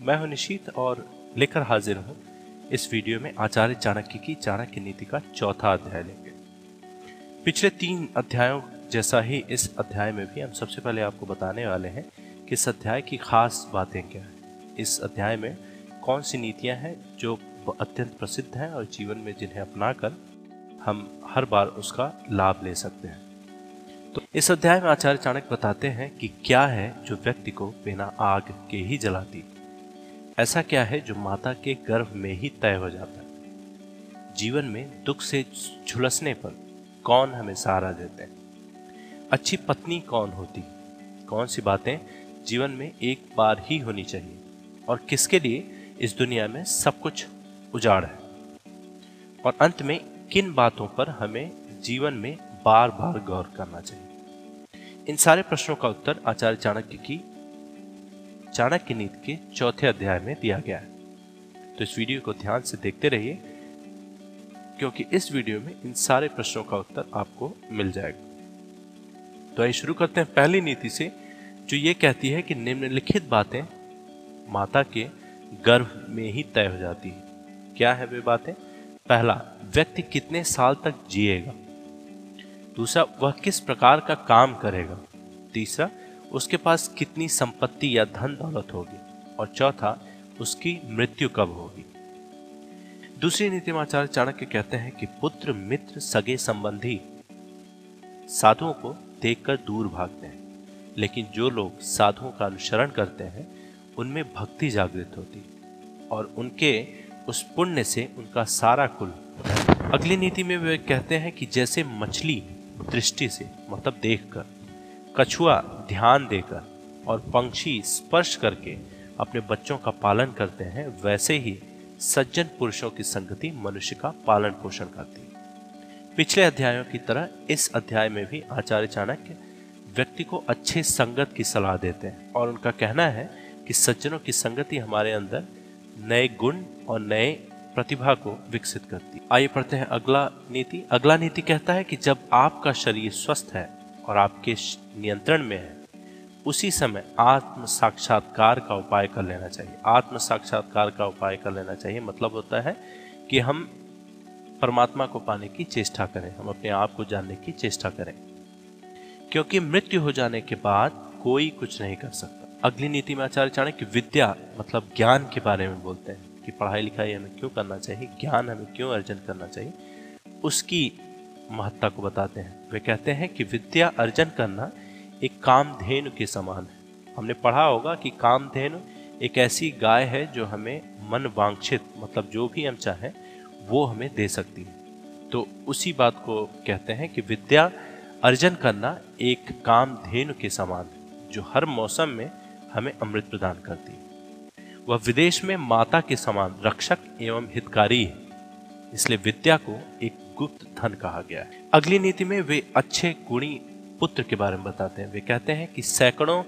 मैं हूँ निशीत और लेकर हाजिर हूँ इस वीडियो में आचार्य चाणक्य की चाणक्य नीति का चौथा अध्याय लेंगे। पिछले तीन अध्यायों जैसा ही इस अध्याय में भी हम सबसे पहले आपको बताने वाले हैं कि इस अध्याय की खास बातें क्या है। इस अध्याय में कौन सी नीतियाँ हैं जो अत्यंत प्रसिद्ध हैं और जीवन में जिन्हें अपनाकर हम हर बार उसका लाभ ले सकते हैं। तो इस अध्याय में आचार्य चाणक्य बताते हैं कि क्या है जो व्यक्ति को बिना आग के ही जलाती ऐसा क्या है जो माता के गर्भ में ही तय हो जाता है? जीवन में दुख से झुलसने पर कौन हमें सहारा देते हैं? अच्छी पत्नी कौन होती कौन सी बातें जीवन में एक बार ही होनी चाहिए? और किसके लिए इस दुनिया में सब कुछ उजाड़ है? और अंत में किन बातों पर हमें जीवन में बार बार गौर करना चाहिए? इन सारे प्रश्नों का उत्तर आचार्य चाणक्य की चाणक्य नीति के चौथे अध्याय में दिया गया है। तो इस वीडियो को ध्यान से देखते रहिए, क्योंकि इस वीडियो में इन सारे प्रश्नों का उत्तर आपको मिल जाएगा। तो आइए शुरू करते हैं पहली नीति से, जो ये कहती है कि निम्नलिखित बातें माता के गर्भ में ही तय हो जाती है। क्या है वे बातें? पहला, व्यक्ति कितने साल तक जिएगा? दूसरा, वह किस प्रकार का काम करेगा? तीसरा उसके पास कितनी संपत्ति या धन दौलत होगी? और चौथा, उसकी मृत्यु कब होगी? दूसरी नीतिमाचार्य चाणक्य कहते हैं कि पुत्र, मित्र, सगे संबंधी साधुओं को देखकर दूर भागते हैं। लेकिन जो लोग साधुओं का अनुसरण करते हैं, उनमें भक्ति जागृत होती और उनके उस पुण्य से उनका सारा कुल अगली नीति में वे कहते हैं कि जैसे मछली दृष्टि से मतलब देखकर कछुआ ध्यान देकर और पंक्षी स्पर्श करके अपने बच्चों का पालन करते हैं, वैसे ही सज्जन पुरुषों की संगति मनुष्य का पालन पोषण करती है। पिछले अध्यायों की तरह इस अध्याय में भी आचार्य चाणक्य व्यक्ति को अच्छे संगत की सलाह देते हैं और उनका कहना है कि सज्जनों की संगति हमारे अंदर नए गुण और नए प्रतिभा को विकसित करती आइए पढ़ते हैं अगला नीति। अगला नीति कहता है कि जब आपका शरीर स्वस्थ है और आपके नियंत्रण में है, उसी समय आत्म साक्षात्कार का उपाय कर लेना चाहिए। आत्म साक्षात्कार का उपाय कर लेना चाहिए। मतलब होता है कि हम परमात्मा को पाने की चेष्टा करें, हम अपने आप को जानने की चेष्टा करें। क्योंकि मृत्यु हो जाने के बाद कोई कुछ नहीं कर सकता। अगली नीति में आचार्य चाणक्य विद्या मतलब ज्ञान के बारे में बोलते हैं कि पढ़ाई लिखाई हमें क्यों करना चाहिए, ज्ञान हमें क्यों अर्जन करना चाहिए, उसकी महत्ता को बताते हैं। वे कहते हैं कि विद्या अर्जन करना एक कामधेनु के समान है। हमने पढ़ा होगा कि कामधेनु एक ऐसी गाय है जो हमें मन वांछित मतलब जो भी हम चाहें, वो हमें दे सकती है। तो उसी बात को कहते हैं कि विद्या अर्जन करना एक कामधेनु के समान है, जो हर मौसम में हमें अमृत प्रदान करती है। वह विदेश में माता के समान रक्षक एवं हितकारी है, इसलिए विद्या को एक गुप्त धन कहा गया है। अगली नीति में वे अच्छे गुणी पुत्र के बारे में बताते हैं। वे कहते हैं कि सैकड़ों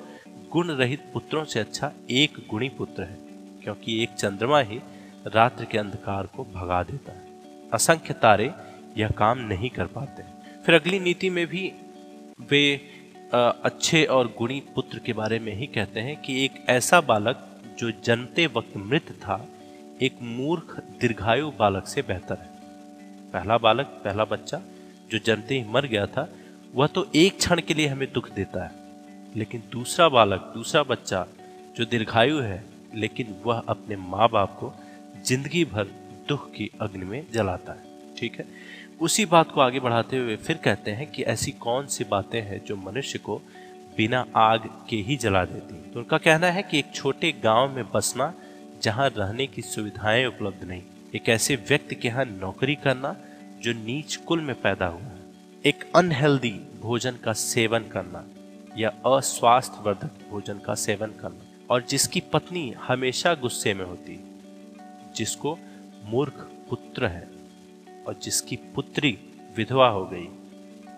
गुण रहित पुत्रों से अच्छा एक गुणी पुत्र है, क्योंकि एक चंद्रमा ही रात्र के अंधकार को भगा देता है। असंख्य तारे यह काम नहीं कर पाते फिर अगली नीति में भी वे अच्छे और गुणी पुत्र के बारे में ही कहते हैं कि एक ऐसा बालक जो जन्मते वक्त मृत था, एक मूर्ख दीर्घायु बालक से बेहतर है। पहला बालक, पहला बच्चा जो जन्मते ही मर गया था, वह तो एक क्षण के लिए हमें दुख देता है। लेकिन दूसरा बालक, दूसरा बच्चा जो दीर्घायु है, लेकिन वह अपने माँ बाप को ज़िंदगी भर दुख की अग्नि में जलाता है। ठीक है? उसी बात को आगे बढ़ाते हुए फिर कहते हैं कि ऐसी कौन सी बातें हैं जो मनुष्य को बिना आग के ही जला देती हैं? तो उनका कहना है कि एक छोटे गाँव में बसना, जहाँ रहने की सुविधाएँ उपलब्ध नहीं, एक ऐसे व्यक्ति के यहाँ नौकरी करना जो नीच कुल में पैदा हुआ है। एक अनहेल्दी भोजन का सेवन करना या अस्वास्थ्यवर्धक भोजन का सेवन करना। और जिसकी पत्नी हमेशा गुस्से में होती, जिसको मूर्ख पुत्र है और जिसकी पुत्री विधवा हो गई,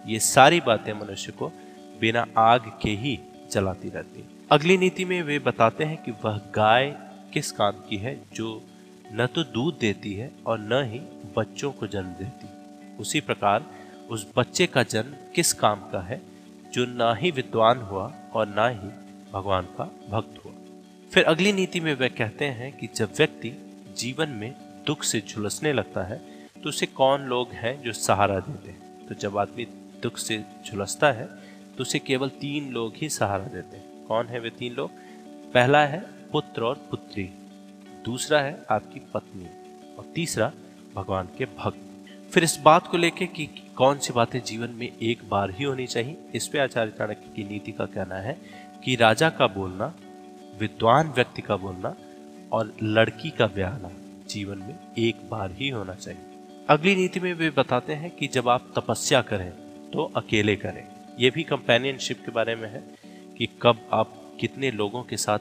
ये सारी बातें मनुष्य को बिना आग के ही जलाती रहती अगली नीति में वे बताते हैं कि वह गाय किस काम की है, जो न तो दूध देती है और न ही बच्चों को जन्म देती। उसी प्रकार उस बच्चे का जन्म किस काम का है, जो ना ही विद्वान हुआ और ना ही भगवान का भक्त हुआ। फिर अगली नीति में वह कहते हैं कि जब व्यक्ति जीवन में दुख से झुलसने लगता है तो उसे कौन लोग हैं जो सहारा देते हैं? तो जब आदमी दुख से झुलसता है तो उसे केवल तीन लोग ही सहारा देते हैं। कौन है वे तीन लोग? पहला है पुत्र और पुत्री, दूसरा है आपकी पत्नी और तीसरा भगवान के भक्त। फिर इस बात को लेके कि कौन सी बातें जीवन में एक बार ही होनी चाहिए, इस पे आचार्य चाणक्य की नीति का कहना है कि राजा का बोलना, विद्वान व्यक्ति का बोलना और लड़की का ब्याहना जीवन में एक बार ही होना चाहिए। अगली नीति में वे बताते हैं कि जब आप तपस्या करें तो अकेले करें। यह भी कंपेनियनशिप के बारे में है कि कब आप कितने लोगों के साथ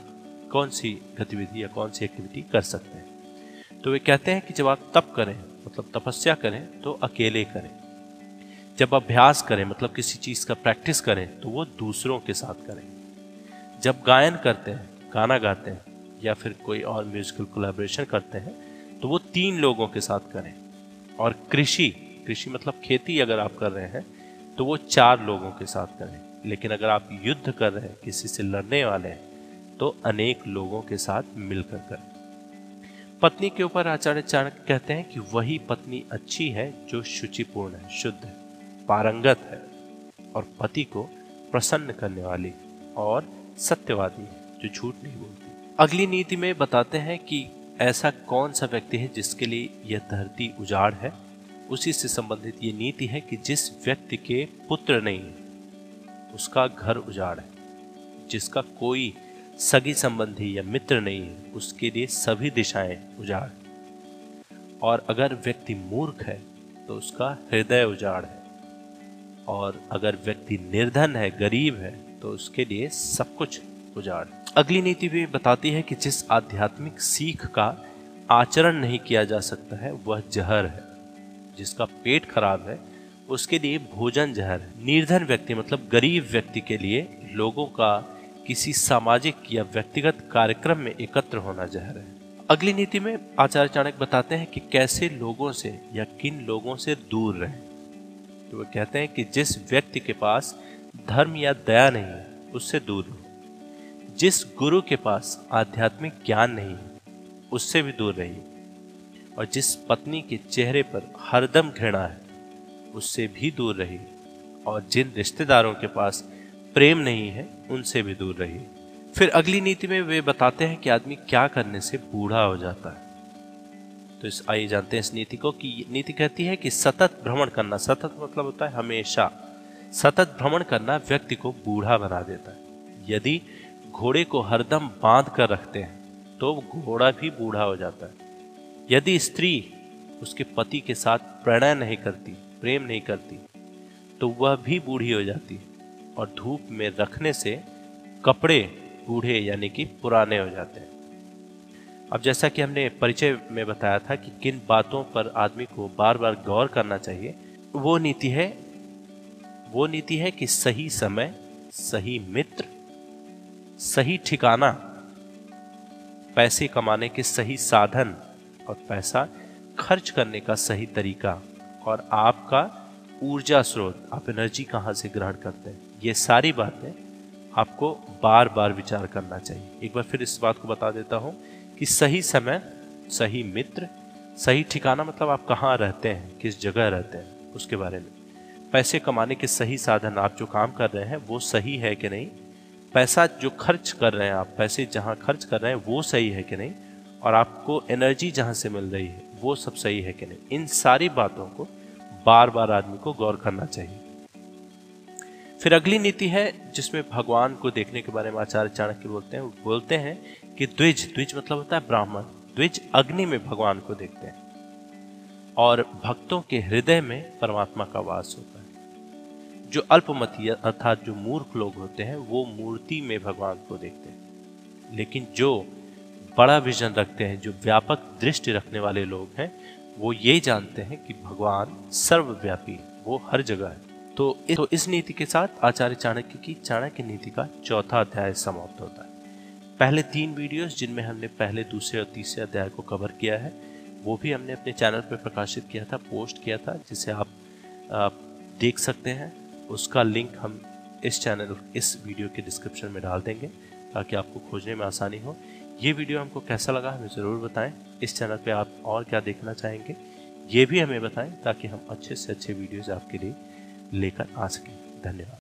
कौन सी गतिविधि या कौन सी एक्टिविटी कर सकते हैं। तो वे कहते हैं कि जब आप तप करें मतलब तपस्या करें तो अकेले करें। जब अभ्यास करें मतलब किसी चीज़ का प्रैक्टिस करें तो वो दूसरों के साथ करें। जब गायन करते हैं, गाना गाते हैं, या फिर कोई और म्यूजिकल कोलेब्रेशन करते हैं तो वो तीन लोगों के साथ करें। और कृषि कृषि मतलब खेती अगर आप कर रहे हैं तो वो चार लोगों के साथ करें। लेकिन अगर आप युद्ध कर रहे हैं, किसी से लड़ने वाले हैं तो अनेक लोगों के साथ मिलकर करें। पत्नी के ऊपर आचार्य चाणक्य कहते हैं कि वही पत्नी अच्छी है जो शुचिपूर्ण है, शुद्ध है, पारंगत है और पति को प्रसन्न करने वाली और सत्यवादी है, जो झूठ नहीं बोलती। अगली नीति में बताते हैं कि ऐसा कौन सा व्यक्ति है जिसके लिए यह धरती उजाड़ है। उसी से संबंधित ये नीति है कि जिस व्यक्ति के पुत्र नहीं है, उसका घर उजाड़ है, जिसका कोई सगी संबंधी या मित्र नहीं है उसके लिए सभी दिशाएँ उजाड़। और अगर व्यक्ति मूर्ख है तो उसका हृदय उजाड़ है। और अगर व्यक्ति निर्धन है, गरीब है तो उसके लिए सब कुछ उजाड़। अगली नीति भी बताती है कि जिस आध्यात्मिक सीख का आचरण नहीं किया जा सकता है, वह जहर है। जिसका पेट खराब है, उसके लिए भोजन जहर है। निर्धन व्यक्ति मतलब गरीब व्यक्ति के लिए लोगों का किसी सामाजिक या व्यक्तिगत कार्यक्रम में एकत्र होना जहर है। अगली नीति में आचार्य चाणक्य बताते हैं कि कैसे लोगों से या किन लोगों से दूर रहें। तो वो कहते हैं कि जिस व्यक्ति के पास धर्म या दया नहीं है, उससे दूर रहो। जिस गुरु के पास आध्यात्मिक ज्ञान नहीं है, उससे भी दूर रहिए। और जिस पत्नी के चेहरे पर हरदम घृणा है, उससे भी दूर रहिए। और जिन रिश्तेदारों के पास प्रेम नहीं है, उनसे भी दूर रहिए। फिर अगली नीति में वे बताते हैं कि आदमी क्या करने से बूढ़ा हो जाता है। तो इस, आइए जानते हैं इस नीति को कि नीति कहती है कि सतत भ्रमण करना, सतत मतलब होता है हमेशा, सतत भ्रमण करना व्यक्ति को बूढ़ा बना देता है। यदि घोड़े को हरदम बाँध कर रखते हैं तो घोड़ा भी बूढ़ा हो जाता है। यदि स्त्री उसके पति के साथ प्रणय नहीं करती, प्रेम नहीं करती तो वह भी बूढ़ी हो जाती और धूप में रखने से कपड़े बूढ़े यानी कि पुराने हो जाते हैं। अब जैसा कि हमने परिचय में बताया था कि किन बातों पर आदमी को बार बार गौर करना चाहिए, वो नीति है, वो नीति है कि सही समय, सही मित्र, सही ठिकाना, पैसे कमाने के सही साधन और पैसा खर्च करने का सही तरीका और आपका ऊर्जा स्रोत, आप एनर्जी कहाँ से ग्रहण करते हैं। ये सारी बातें आपको बार बार विचार करना चाहिए। एक बार फिर इस बात को बता देता हूँ कि सही समय, सही मित्र, सही ठिकाना मतलब आप कहाँ रहते हैं, किस जगह रहते हैं, उसके बारे में। पैसे कमाने के सही साधन आप जो काम कर रहे हैं, वो सही है कि नहीं? पैसा जो खर्च कर रहे हैं आप, पैसे जहाँ खर्च कर रहे हैं, वो सही है कि नहीं? और आपको एनर्जी जहाँ से मिल रही है, वो सब सही है कि नहीं? इन सारी बातों को बार बार आदमी को गौर करना चाहिए। फिर अगली नीति है, जिसमें भगवान को देखने के बारे में आचार्य चाणक्य बोलते हैं बोलते हैं कि द्विज द्विज मतलब होता है ब्राह्मण, द्विज अग्नि में भगवान को देखते हैं। और भक्तों के हृदय में परमात्मा का वास होता है। जो अल्पमती अर्थात जो मूर्ख लोग होते हैं, वो मूर्ति में भगवान को देखते हैं। लेकिन जो बड़ा विजन रखते हैं, जो व्यापक दृष्टि रखने वाले लोग हैं, वो ये जानते हैं कि भगवान सर्वव्यापी वो हर जगह है। तो इस, तो इस नीति के साथ आचार्य चाणक्य की चाणक्य नीति का चौथा अध्याय समाप्त होता है। पहले तीन वीडियोस जिनमें हमने पहले दूसरे और तीसरे अध्याय को कवर किया है वो भी हमने अपने चैनल पर प्रकाशित किया था पोस्ट किया था जिसे आप, देख सकते हैं। उसका लिंक हम इस चैनल इस वीडियो के डिस्क्रिप्शन में डाल देंगे ताकि आपको खोजने में आसानी हो। ये वीडियो हमको कैसा लगा हमें ज़रूर बताएँ। इस चैनल पे आप और क्या देखना चाहेंगे ये भी हमें बताएँ ताकि हम अच्छे से अच्छे वीडियोज़ आपके लिए लेकर आ सकें। धन्यवाद।